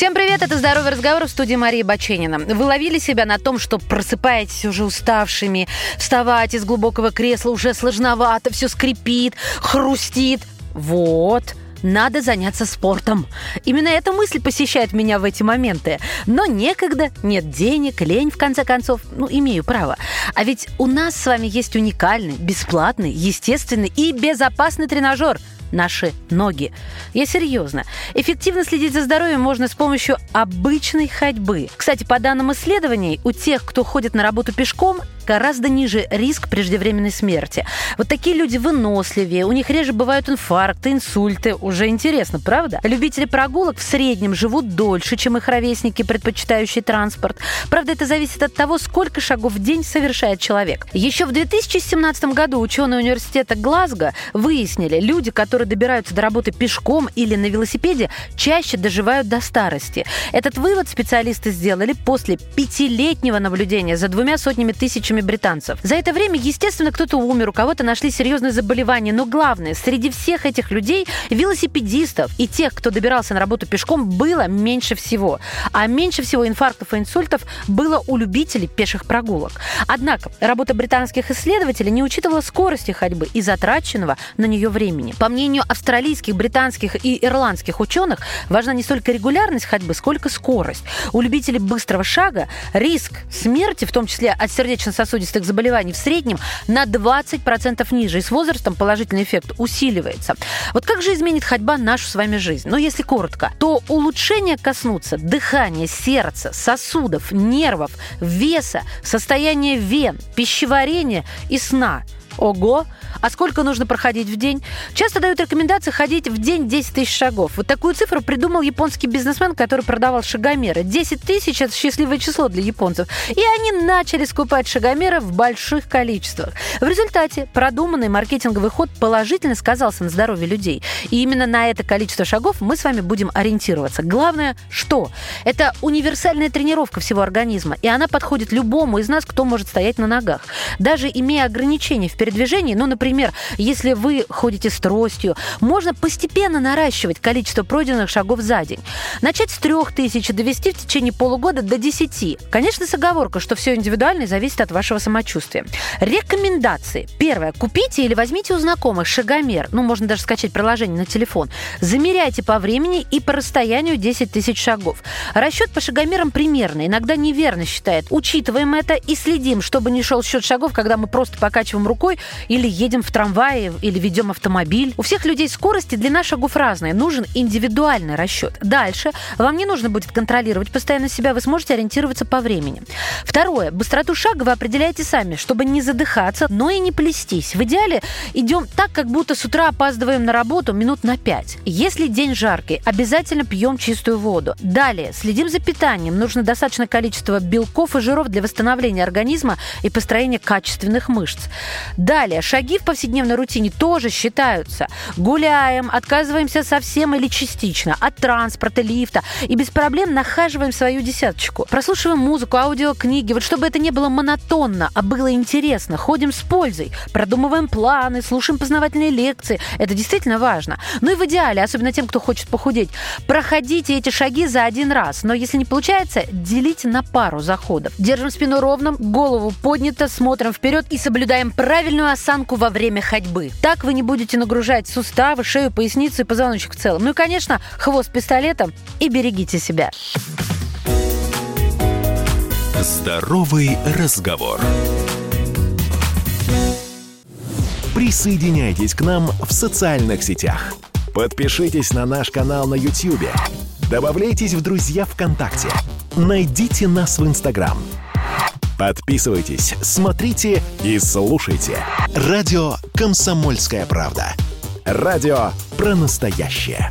Всем привет, это «Здоровый разговор» в студии Марии Баченина. Вы ловили себя на том, что просыпаетесь уже уставшими, вставать из глубокого кресла уже сложновато, все скрипит, хрустит. Вот, надо заняться спортом. Именно эта мысль посещает меня в эти моменты. Но некогда, нет денег, лень, в конце концов. Ну, имею право. А ведь у нас с вами есть уникальный, бесплатный, естественный и безопасный тренажер – наши ноги. Я серьезно. Эффективно следить за здоровьем можно с помощью обычной ходьбы. Кстати, по данным исследований, у тех, кто ходит на работу пешком, гораздо ниже риск преждевременной смерти. Вот такие люди выносливее, у них реже бывают инфаркты, инсульты. Уже интересно, правда? Любители прогулок в среднем живут дольше, чем их ровесники, предпочитающие транспорт. Правда, это зависит от того, сколько шагов в день совершает человек. Еще в 2017 году ученые университета Глазго выяснили, люди, которые добираются до работы пешком или на велосипеде, чаще доживают до старости. Этот вывод специалисты сделали после пятилетнего наблюдения за двумя сотнями тысячами британцев. За это время, естественно, кто-то умер, у кого-то нашли серьезные заболевания, но главное, среди всех этих людей велосипедистов и тех, кто добирался на работу пешком, было меньше всего. А меньше всего инфарктов и инсультов было у любителей пеших прогулок. Однако работа британских исследователей не учитывала скорости ходьбы и затраченного на нее времени. По мнению австралийских, британских и ирландских ученых, важна не столько регулярность ходьбы, сколько скорость. У любителей быстрого шага риск смерти, в том числе от сердечно-сосудистых заболеваний, в среднем на 20% ниже. И с возрастом положительный эффект усиливается. Вот как же изменит ходьба нашу с вами жизнь? Ну, если коротко, то улучшения коснутся дыхания, сердца, сосудов, нервов, веса, состояния вен, пищеварения и сна. Ого! А сколько нужно проходить в день? Часто дают рекомендации ходить в день 10 тысяч шагов. Вот такую цифру придумал японский бизнесмен, который продавал шагомеры. 10 тысяч – это счастливое число для японцев. И они начали скупать шагомеры в больших количествах. В результате продуманный маркетинговый ход положительно сказался на здоровье людей. И именно на это количество шагов мы с вами будем ориентироваться. Главное, что? Это универсальная тренировка всего организма, и она подходит любому из нас, кто может стоять на ногах. Даже имея ограничения в передвижении, ну, например, если вы ходите с тростью, можно постепенно наращивать количество пройденных шагов за день. Начать с трех тысяч, довести в течение полугода до 10. Конечно, с оговоркой, что все индивидуально и зависит от вашего самочувствия. Рекомендации. Первое. Купите или возьмите у знакомых шагомер. Ну, можно даже скачать приложение на телефон. Замеряйте по времени и по расстоянию 10 тысяч шагов. Расчет по шагомерам примерно, иногда неверно считает. Учитываем это и следим, чтобы не шел счет шагов, когда мы просто покачиваем рукой или едем в трамвае или ведем автомобиль. У всех людей скорость и длина шагов разная. Нужен индивидуальный расчет. Дальше вам не нужно будет контролировать постоянно себя, вы сможете ориентироваться по времени. Второе. Быстроту шага вы определяете сами, чтобы не задыхаться, но и не плестись. В идеале идем так, как будто с утра опаздываем на работу минут на 5. Если день жаркий, обязательно пьем чистую воду. Далее, следим за питанием. Нужно достаточное количество белков и жиров для восстановления организма и построения качественных мышц. Далее, шаги в повседневной рутине тоже считаются. Гуляем, отказываемся совсем или частично от транспорта, лифта и без проблем нахаживаем свою десяточку. Прослушиваем музыку, аудиокниги, вот чтобы это не было монотонно, а было интересно. Ходим с пользой, продумываем планы, слушаем познавательные лекции. Это действительно важно. Ну и в идеале, особенно тем, кто хочет похудеть, проходите эти шаги за один раз. Но если не получается, делите на пару заходов. Держим спину ровно, голову поднята, смотрим вперед и соблюдаем правильную осанку во время ходьбы. Так вы не будете нагружать суставы, шею, поясницу и позвоночник в целом. Ну и, конечно, хвост пистолетом и берегите себя. Здоровый разговор. Присоединяйтесь к нам в социальных сетях. Подпишитесь на наш канал на YouTube. Добавляйтесь в друзья ВКонтакте. Найдите нас в Инстаграм. Подписывайтесь, смотрите и слушайте. Радио «Комсомольская правда». Радио про настоящее.